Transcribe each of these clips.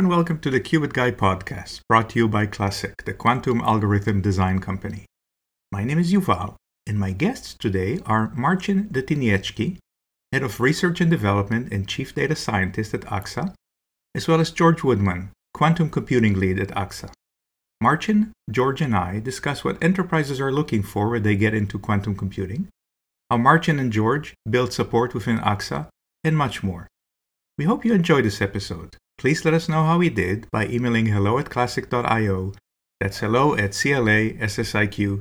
and welcome to the Qubit Guy podcast, brought to you by Classiq, the quantum algorithm design company. My name is Yuval, and my guests today are Marcin Detyniecki, Head of Research and Development and Chief Data Scientist at AXA, as well as George Woodman, Quantum Computing Lead at AXA. Marcin, George, and I discuss what enterprises are looking for when they get into quantum computing, how Marcin and George build support within AXA, and much more. We hope you enjoy this episode. Please let us know how we did by emailing hello at classiq.io. That's hello at classiq.io.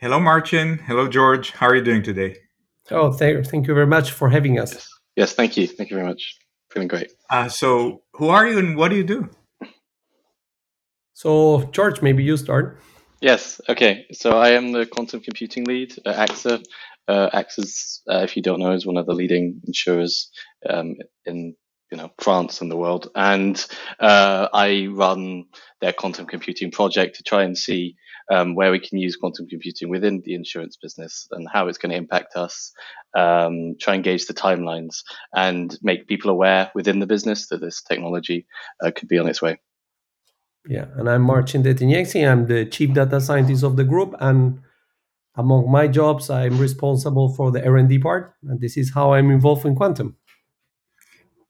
Hello, Martin. Hello, George. How are you doing today? Oh, thank, thank you very much for having us. Yes, yes thank you. Thank you very much. Feeling great. Uh, so, who are you and what do you do? So, George, maybe you start. Yes. Okay. So, I am the quantum computing lead at AXA. Uh, AXA, uh, if you don't know, is one of the leading insurers um, in you know France and the world, and uh, I run their quantum computing project to try and see um, where we can use quantum computing within the insurance business and how it's going to impact us. Um, try and gauge the timelines and make people aware within the business that this technology uh, could be on its way. Yeah, and I'm Marcin Detyniecki. I'm the chief data scientist of the group, and among my jobs, I'm responsible for the R&D part, and this is how I'm involved in quantum.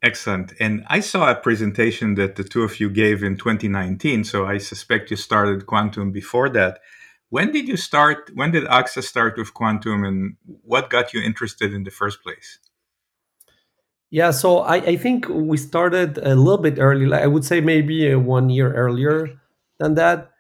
Excellent. And I saw a presentation that the two of you gave in 2019. So I suspect you started Quantum before that. When did you start? When did AXA start with Quantum and what got you interested in the first place? Yeah, so I, I think we started a little bit early. Like I would say maybe uh, one year earlier than that.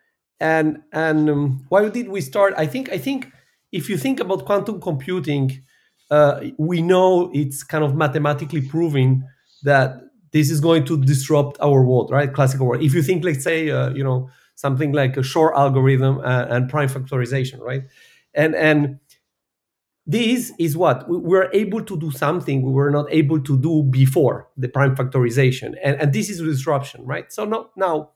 And and um, why did we start? I think I think if you think about quantum computing, uh, we know it's kind of mathematically proven that this is going to disrupt our world, right? Classical world. If you think, let's say, uh, you know, something like a Shor algorithm and, uh, and prime factorization, right? And and this is what we're able to do something we were not able to do before the prime factorization, and and this is a disruption, right? So now now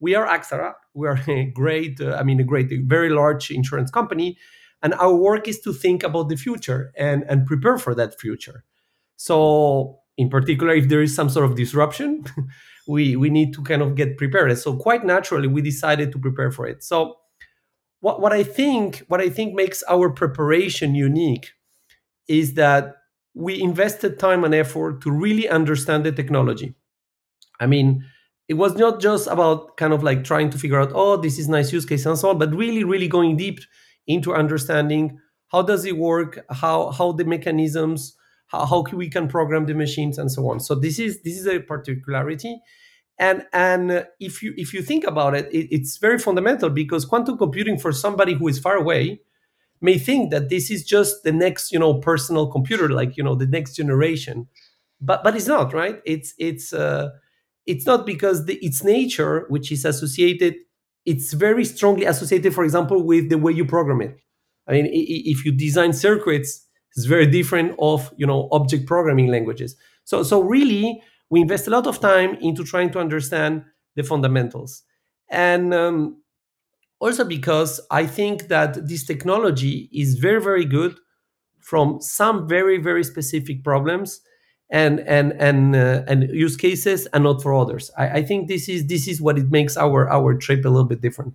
we are AXA, we are a great, uh, I mean, a great, a very large insurance company, and our work is to think about the future and and prepare for that future. So in particular if there is some sort of disruption we we need to kind of get prepared. So quite naturally we decided to prepare for it. So what, what i think what i think makes our preparation unique is that we invested time and effort to really understand the technology. I mean it was not just about kind of like trying to figure out oh this is nice use case and so on but really really going deep into understanding how does it work how how the mechanisms how, how we can program the machines and so on. So this is this is a particularity. And and if you if you think about it, it it's very fundamental because quantum computing for somebody who is far away may think that this is just the next you know personal computer like you know the next generation. But but it's not right? It's it's uh it's not because the, its nature which is associated it's very strongly associated for example with the way you program it. I mean if you design circuits it's very different of you know object programming languages. So so really we invest a lot of time into trying to understand the fundamentals, and um, also because I think that this technology is very very good from some very very specific problems and and and uh, and use cases and not for others. I, I think this is this is what it makes our our trip a little bit different.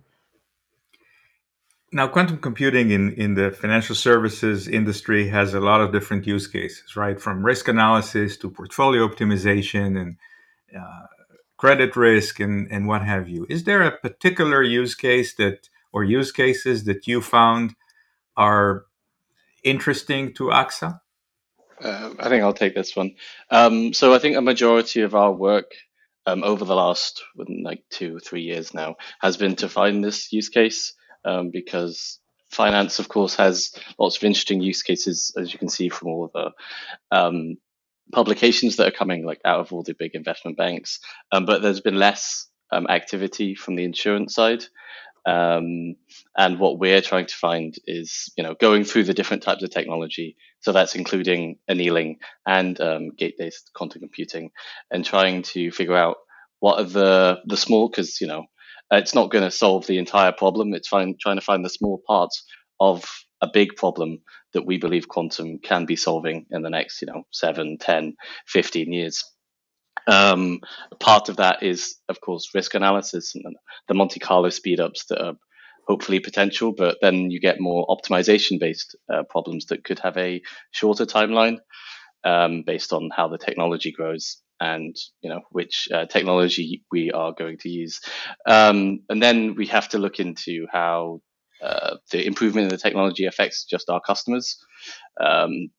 Now, quantum computing in, in the financial services industry has a lot of different use cases, right? From risk analysis to portfolio optimization and uh, credit risk and, and what have you. Is there a particular use case that, or use cases that you found are interesting to AXA? Uh, I think I'll take this one. Um, so I think a majority of our work um, over the last like two, three years now has been to find this use case um, because finance, of course, has lots of interesting use cases, as you can see from all the um, publications that are coming like out of all the big investment banks. Um, but there's been less um, activity from the insurance side. Um, and what we're trying to find is, you know, going through the different types of technology. So that's including annealing and um, gate-based quantum computing, and trying to figure out what are the the small because you know it's not going to solve the entire problem. It's find, trying to find the small parts of a big problem that we believe quantum can be solving in the next, you know, 7, 10, 15 years. Um, part of that is, of course, risk analysis and the Monte Carlo speedups that are hopefully potential, but then you get more optimization based uh, problems that could have a shorter timeline um, based on how the technology grows and you know which uh, technology we are going to use. Um, and then we have to look into how uh, the improvement in the technology affects just our customers. Um,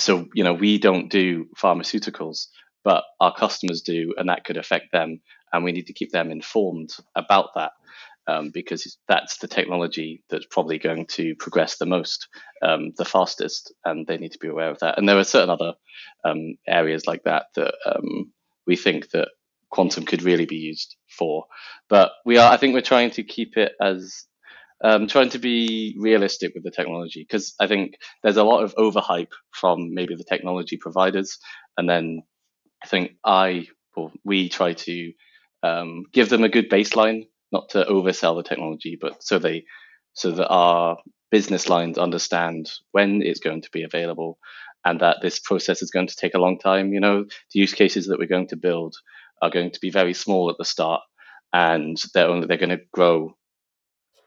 so you know we don't do pharmaceuticals, but our customers do, and that could affect them, and we need to keep them informed about that. Um, because that's the technology that's probably going to progress the most, um, the fastest, and they need to be aware of that. And there are certain other um, areas like that that um, we think that quantum could really be used for. But we are, I think, we're trying to keep it as um, trying to be realistic with the technology because I think there's a lot of overhype from maybe the technology providers, and then I think I or we try to um, give them a good baseline, not to oversell the technology, but so they so that our business lines understand when it's going to be available and that this process is going to take a long time. You know, the use cases that we're going to build are going to be very small at the start, and they're only they're going to grow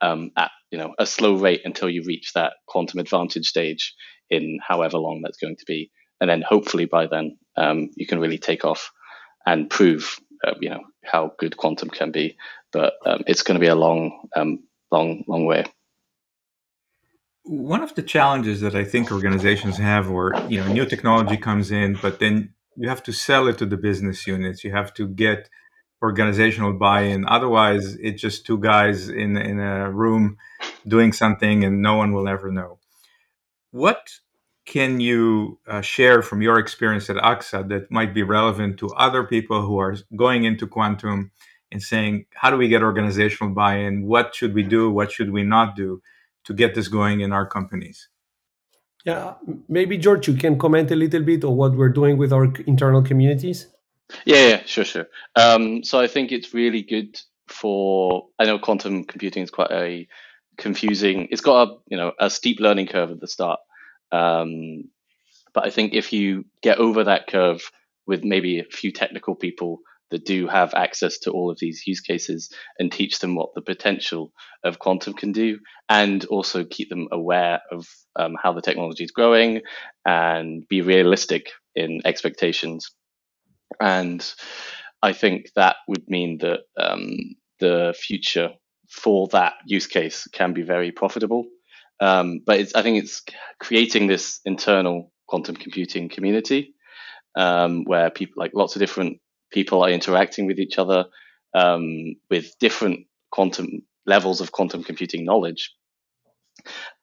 um, at you know a slow rate until you reach that quantum advantage stage in however long that's going to be, and then hopefully by then um, you can really take off and prove uh, you know how good quantum can be. But um, it's going to be a long, um, long, long way. One of the challenges that I think organizations have, where you know new technology comes in, but then you have to sell it to the business units. You have to get organizational buy-in. Otherwise, it's just two guys in in a room doing something, and no one will ever know. What can you uh, share from your experience at AXA that might be relevant to other people who are going into quantum and saying, how do we get organizational buy-in? What should we do? What should we not do to get this going in our companies? Yeah, maybe George, you can comment a little bit on what we're doing with our internal communities. Yeah, yeah, sure, sure. Um, so I think it's really good for. I know quantum computing is quite a confusing. It's got a you know a steep learning curve at the start, um, but I think if you get over that curve with maybe a few technical people that do have access to all of these use cases and teach them what the potential of quantum can do, and also keep them aware of um, how the technology is growing and be realistic in expectations and I think that would mean that um, the future for that use case can be very profitable. Um, but I think it's creating this internal quantum computing community um, where people, like lots of different people, are interacting with each other um, with different quantum levels of quantum computing knowledge,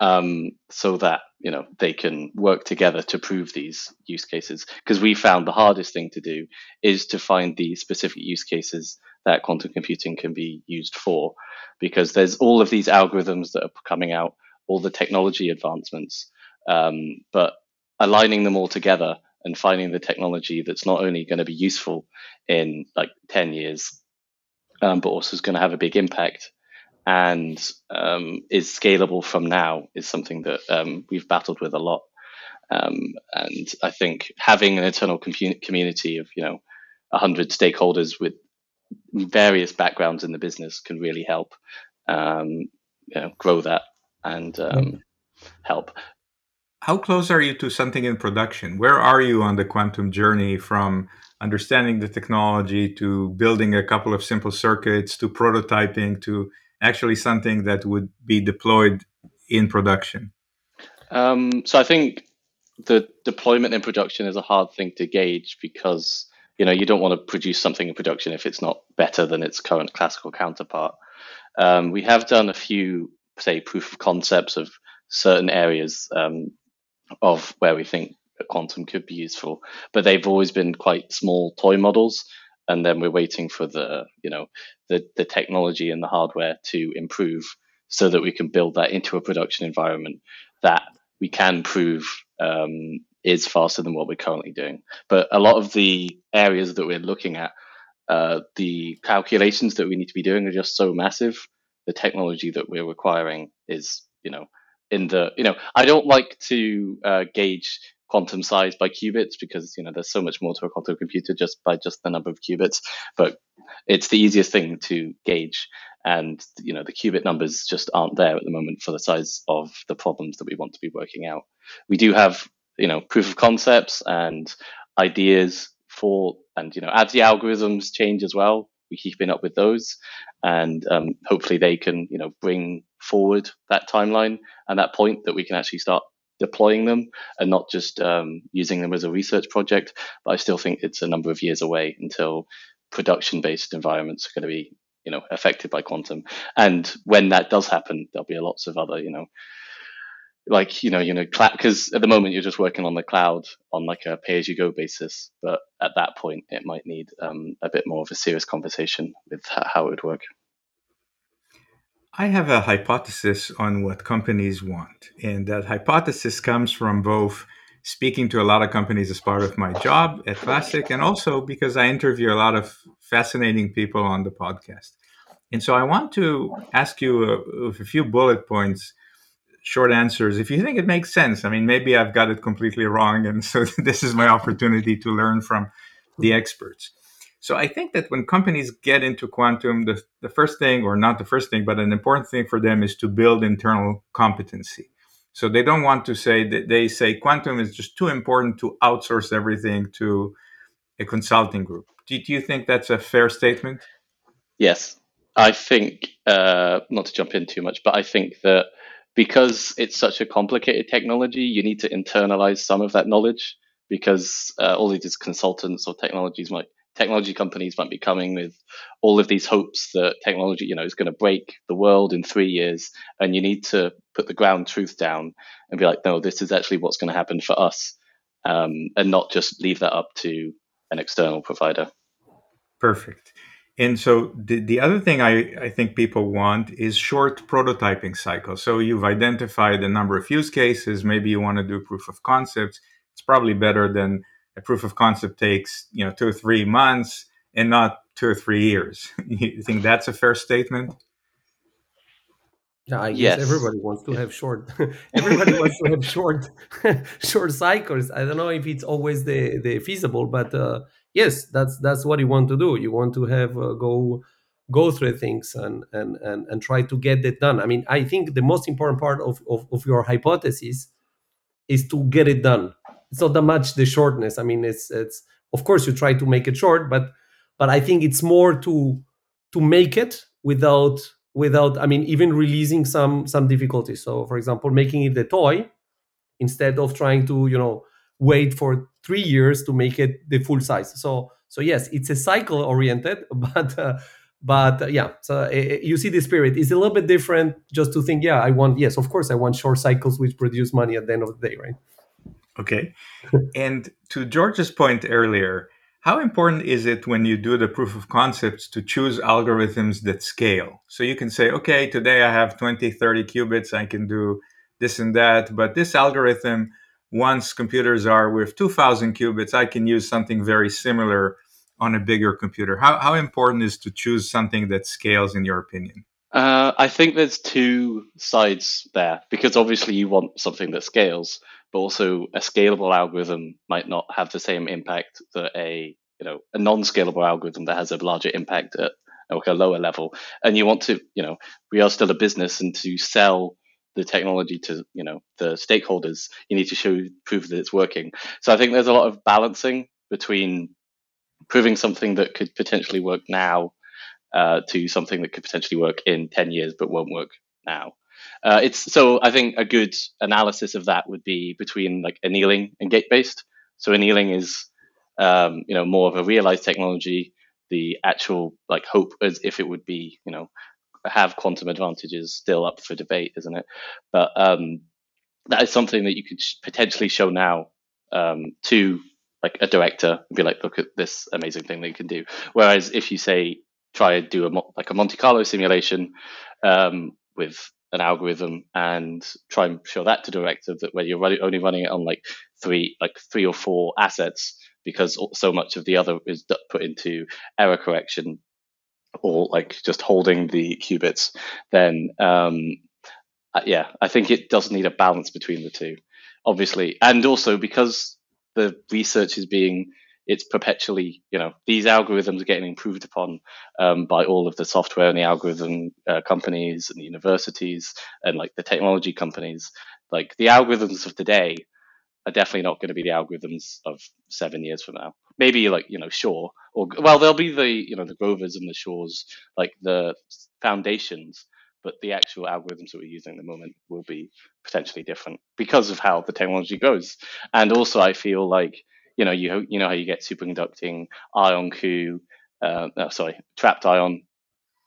um, so that you know they can work together to prove these use cases. Because we found the hardest thing to do is to find the specific use cases that quantum computing can be used for because there's all of these algorithms that are coming out all the technology advancements um, but aligning them all together and finding the technology that's not only going to be useful in like 10 years um, but also is going to have a big impact and um, is scalable from now is something that um, we've battled with a lot. Um, and I think having an internal community of you know hundred stakeholders with various backgrounds in the business can really help um, you know, grow that and um, help. How close are you to something in production? Where are you on the quantum journey from understanding the technology to building a couple of simple circuits to prototyping to actually something that would be deployed in production? Um, so I think the deployment in production is a hard thing to gauge because you know you don't want to produce something in production if it's not better than its current classical counterpart. Um, we have done a few, say, proof of concepts of certain areas um, of where we think quantum could be useful, but they've always been quite small toy models and then we're waiting for the you know the the technology and the hardware to improve so that we can build that into a production environment that we can prove um, is faster than what we're currently doing. But a lot of the areas that we're looking at, uh, the calculations that we need to be doing are just so massive. The technology that we're requiring is, you know, in the, you know, I don't like to uh, gauge quantum size by qubits because you know there's so much more to a quantum computer just by just the number of qubits but it's the easiest thing to gauge. And you know the qubit numbers just aren't there at the moment for the size of the problems that we want to be working out. We do have you know proof of concepts and ideas for and you know as the algorithms change as well we're keeping up with those and um, hopefully they can you know bring forward that timeline and that point that we can actually start deploying them and not just um, using them as a research project. But I still think it's a number of years away until production-based environments are going to be, you know, affected by quantum. And when that does happen, there'll be lots of other, you know, like you know, you know, because at the moment you're just working on the cloud on like a pay-as-you-go basis. But at that point, it might need um, a bit more of a serious conversation with how it would work. I have a hypothesis on what companies want. And that hypothesis comes from both speaking to a lot of companies as part of my job at Classiq and also because I interview a lot of fascinating people on the podcast. And so I want to ask you a, a few bullet points, short answers, if you think it makes sense. I mean, maybe I've got it completely wrong. And so this is my opportunity to learn from the experts. So I think that when companies get into quantum, the, the first thing, or not the first thing, but an important thing for them is to build internal competency. So they don't want to say that they say quantum is just too important to outsource everything to a consulting group. Do, do you think that's a fair statement? Yes. I think, uh, not to jump in too much, but I think that because it's such a complicated technology, you need to internalize some of that knowledge because uh, all these consultants or technologies might technology companies might be coming with all of these hopes that technology, you know, is going to break the world in three years, and you need to put the ground truth down and be like, no, this is actually what's going to happen for us, um, and not just leave that up to an external provider. Perfect. And so the, the other thing I, I think people want is short prototyping cycles. So you've identified a number of use cases. Maybe you want to do proof of concepts. It's probably better than a proof of concept takes you know two or three months and not two or three years. you think that's a fair statement? Yeah, I guess yes. everybody wants to have short. everybody wants to have short, short cycles. I don't know if it's always the the feasible, but uh, yes, that's that's what you want to do. You want to have uh, go go through things and, and and and try to get it done. I mean, I think the most important part of of, of your hypothesis is to get it done it's not that much the shortness. I mean, it's it's of course you try to make it short, but but I think it's more to to make it without without I mean even releasing some some difficulties. So for example, making it the toy instead of trying to you know wait for three years to make it the full size. So so yes, it's a cycle oriented, but. Uh, but uh, yeah so uh, you see the spirit is a little bit different just to think yeah i want yes of course i want short cycles which produce money at the end of the day right Okay. and to George's point earlier, how important is it when you do the proof of concepts to choose algorithms that scale? So you can say, okay, today I have 20, 30 qubits, I can do this and that, but this algorithm, once computers are with 2000 qubits, I can use something very similar on a bigger computer. How, how important is to choose something that scales, in your opinion? Uh, I think there's two sides there because obviously you want something that scales, but also a scalable algorithm might not have the same impact that a you know a non-scalable algorithm that has a larger impact at like a lower level. And you want to you know we are still a business, and to sell the technology to you know the stakeholders, you need to show prove that it's working. So I think there's a lot of balancing between proving something that could potentially work now uh, to something that could potentially work in 10 years but won't work now. Uh, it's so I think a good analysis of that would be between like annealing and gate based. So annealing is um, you know more of a realized technology. The actual like hope as if it would be you know have quantum advantages still up for debate, isn't it? But um, that is something that you could potentially show now um, to like a director and be like, look at this amazing thing that you can do. Whereas if you say try and do a like a Monte Carlo simulation um, with an algorithm and try and show that to director that where you're only running it on like three like three or four assets because so much of the other is put into error correction or like just holding the qubits then um, uh, yeah i think it does need a balance between the two obviously, and also because the research is being it's perpetually, you know, these algorithms are getting improved upon um, by all of the software and the algorithm uh, companies and the universities and like the technology companies. Like the algorithms of today are definitely not going to be the algorithms of seven years from now. Maybe like you know Shor or well they'll be the you know the Grovers and the Shors like the foundations, but the actual algorithms that we're using at the moment will be potentially different because of how the technology goes. And also I feel like you know you you know how you get superconducting IonQ, uh, no, sorry trapped ion,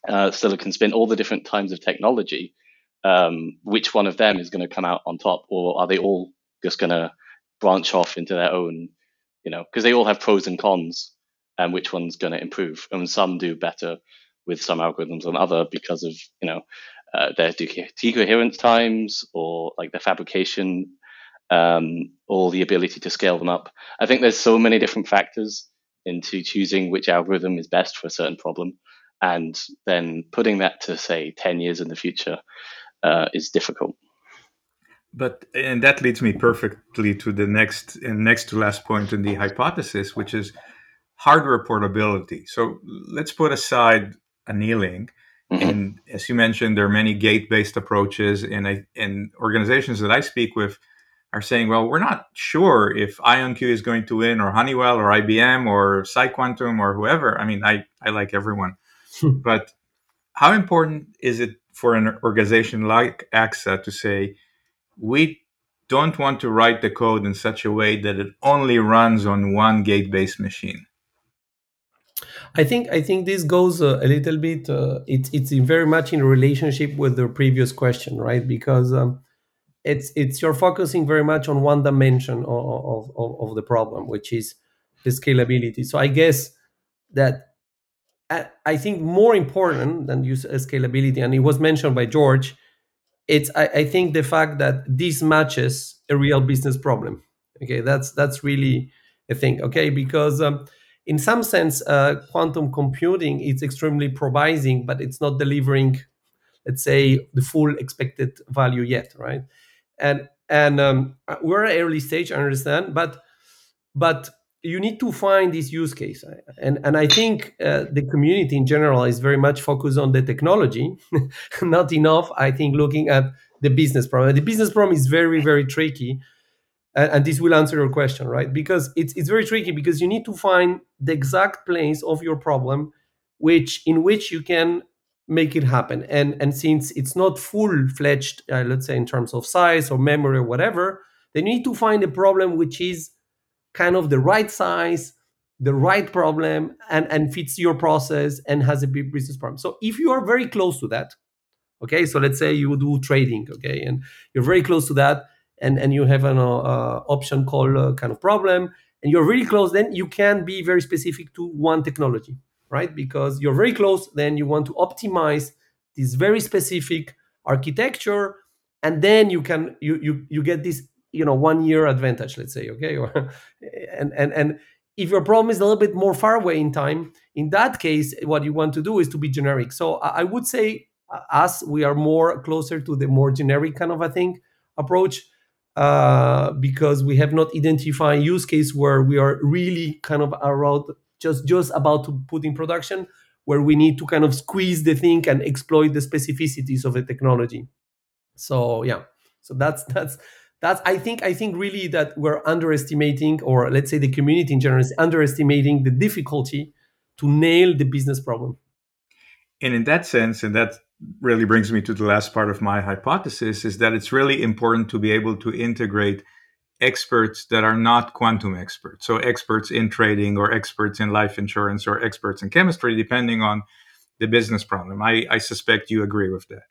uh, silicon spin, all the different types of technology. Um, which one of them is going to come out on top, or are they all just going to branch off into their own, you know, because they all have pros and cons, and which one's going to improve. And some do better with some algorithms than other because of you know uh, their decoherence times or like their fabrication um, or the ability to scale them up. I think there's so many different factors into choosing which algorithm is best for a certain problem, and then putting that to say 10 years in the future uh, is difficult. But and that leads me perfectly to the next and next to last point in the hypothesis, which is hardware portability. So let's put aside annealing. Mm-hmm. And as you mentioned, there are many gate-based approaches, and I, and organizations that I speak with are saying, well, we're not sure if IonQ is going to win, or Honeywell, or IBM, or PsiQuantum, or whoever. I mean, I I like everyone, but how important is it for an organization like AXA to say? we don't want to write the code in such a way that it only runs on one gate-based machine. I think I think this goes uh, a little bit. Uh, it's it's very much in relationship with the previous question, right? Because um, it's it's you're focusing very much on one dimension of, of, of the problem, which is the scalability. So I guess that I, think more important than use scalability, and it was mentioned by George, it's I, I, think the fact that this matches a real business problem okay that's that's really a thing okay because um, in some sense uh, quantum computing is extremely promising but it's not delivering let's say the full expected value yet right? And and um, we're at early stage i understand but but you need to find this use case. And and i think uh, the community in general is very much focused on the technology. Not enough i think looking at the business problem. The business problem is very very tricky and, and, this will answer your question right? Because it's it's very tricky because you need to find the exact place of your problem which in which you can make it happen. And and since it's not full fledged uh, let's say in terms of size or memory or whatever then you need to find a problem which is kind of the right size, the right problem, and, and fits your process and has a big business problem. So if you are very close to that, okay, so let's say you do trading, okay, and you're very close to that, and, and you have an uh, uh, option called uh, kind of problem, and you're really close, then you can be very specific to one technology, right? Because you're very close, then you want to optimize this very specific architecture, and then you can you you you get this you know one year advantage let's say okay? And and and if your problem is a little bit more far away in time in that case what you want to do is to be generic. So i would say us we are more closer to the more generic kind of a thing approach uh, because we have not identified use case where we are really kind of around just just about to put in production where we need to kind of squeeze the thing and exploit the specificities of the technology. So yeah. So that's that's that's i think i think really that we're underestimating or let's say the community in general is underestimating the difficulty to nail the business problem. And in that sense and that really brings me to the last part of my hypothesis is that it's really important to be able to integrate experts that are not quantum experts so experts in trading or experts in life insurance or experts in chemistry depending on the business problem i, I suspect you agree with that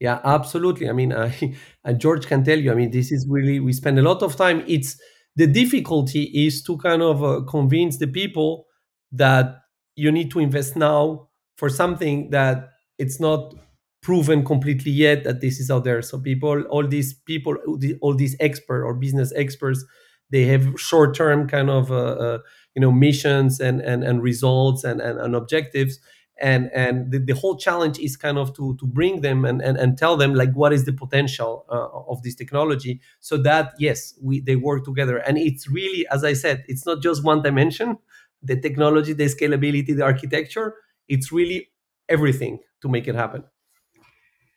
yeah, absolutely. I mean, I, George can tell you. I mean, this is really we spend a lot of time. It's the difficulty is to kind of uh, convince the people that you need to invest now for something that it's not proven completely yet that this is out there. So people, all these people, all these expert or business experts, they have short-term kind of uh, uh, you know missions and and, and results and, and, and objectives. And and the, the whole challenge is kind of to to bring them and and, and tell them like what is the potential uh, of this technology. So that yes we they work together. And it's really as i said it's not just one dimension the technology the scalability the architecture. It's really everything to make it happen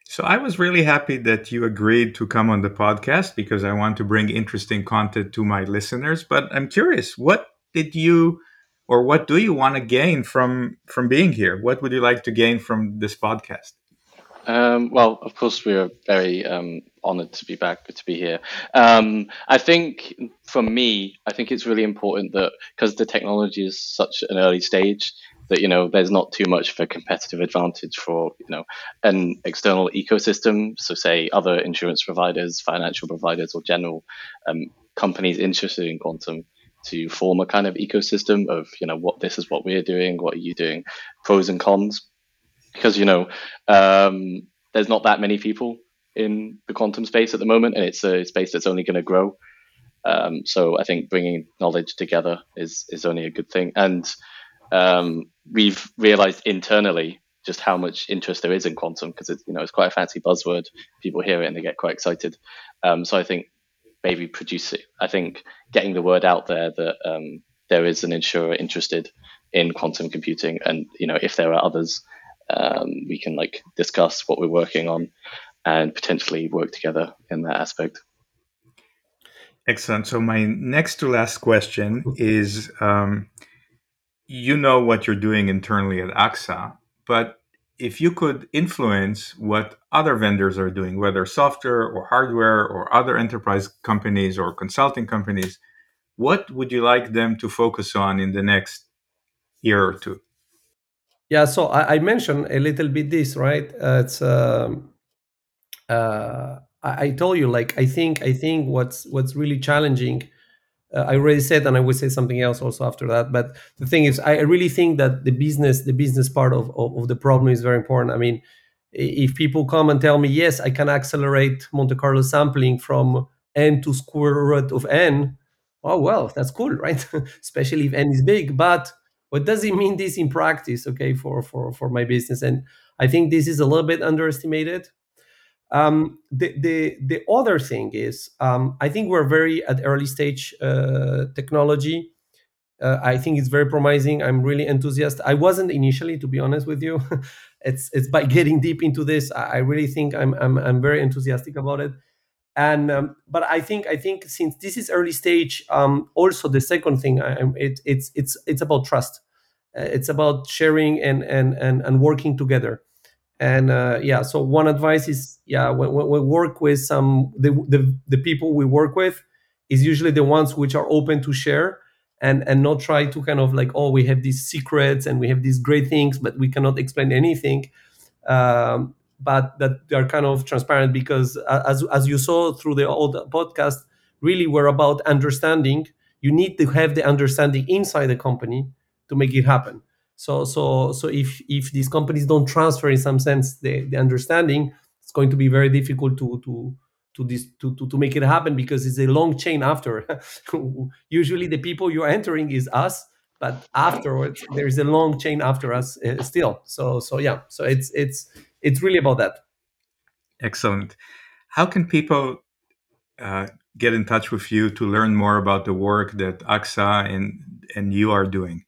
so I was really happy that you agreed to come on the podcast because I want to bring interesting content to my listeners. But I'm curious, what did you or what do you want to gain from from being here? What would you like to gain from this podcast? Um, well, of course, we are very um, honored to be back, to be here. Um, I think, for me, I think it's really important that because the technology is such an early stage, that you know there's not too much of a competitive advantage for you know an external ecosystem. So, say other insurance providers, financial providers, or general um, companies interested in quantum to form a kind of ecosystem of you know what this is what we're doing, what are you doing, pros and cons, because you know um, there's not that many people in the quantum space at the moment, and it's a space that's only going to grow. Um, so I think bringing knowledge together is is only a good thing, and um, we've realized internally just how much interest there is in quantum because it's you know it's quite a fancy buzzword. People hear it and they get quite excited. Um, so I think maybe produce it. I think getting the word out there that um, there is an insurer interested in quantum computing, and you know if there are others, um, we can like discuss what we're working on and potentially work together in that aspect. Excellent. So my next to last question is, um, you know what you're doing internally at AXA, but if you could influence what other vendors are doing, whether software or hardware or other enterprise companies or consulting companies, what would you like them to focus on in the next year or two? Yeah, so I, I mentioned a little bit this, right? Uh, it's um, uh, I, I told you like I think I think what's what's really challenging uh, I already said, and I will say something else also after that. But the thing is, I really think that the business, the business part of, of, of, the problem is very important. I mean, if people come and tell me, yes, I can accelerate Monte Carlo sampling from n to square root of n, oh well, that's cool, right? Especially if n is big. But what does it mean this in practice? Okay, for for for my business, and I think this is a little bit underestimated. Um, the, the the other thing is, um, I think we're very at early stage uh, technology. Uh, I think it's very promising. I'm really enthusiastic. I wasn't initially, to be honest with you. it's it's by getting deep into this, I really think I'm I'm, I'm very enthusiastic about it. And um, but I think I think since this is early stage, um, also the second thing, I, it, it's it's it's about trust. Uh, it's about sharing and and and and working together and uh, yeah so one advice is yeah when, when we work with some the, the, the people we work with is usually the ones which are open to share and and not try to kind of like oh we have these secrets and we have these great things but we cannot explain anything. Um, but that they are kind of transparent because uh, as as you saw through the old podcast really we're about understanding. You need to have the understanding inside the company to make it happen so so so if if these companies don't transfer in some sense the, the understanding, it's going to be very difficult to to to this to, to, to make it happen because it's a long chain after. Usually the people you're entering is us, but afterwards there is a long chain after us uh, still. So so yeah, so it's it's it's really about that. Excellent. How can people uh, get in touch with you to learn more about the work that AXA and and you are doing?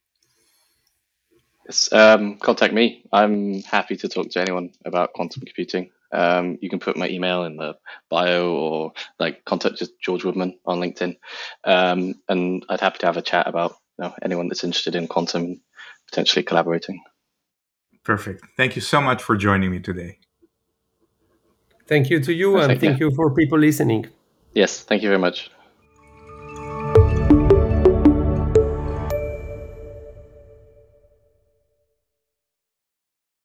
Yes, um, contact me. I'm happy to talk to anyone about quantum computing. Um, you can put my email in the bio or like contact just George Woodman on LinkedIn. Um, and I'd happy to have a chat about you know, anyone that's interested in quantum potentially collaborating. Perfect. Thank you so much for joining me today. Thank you to you, and thank you for people listening. Yes, thank you very much.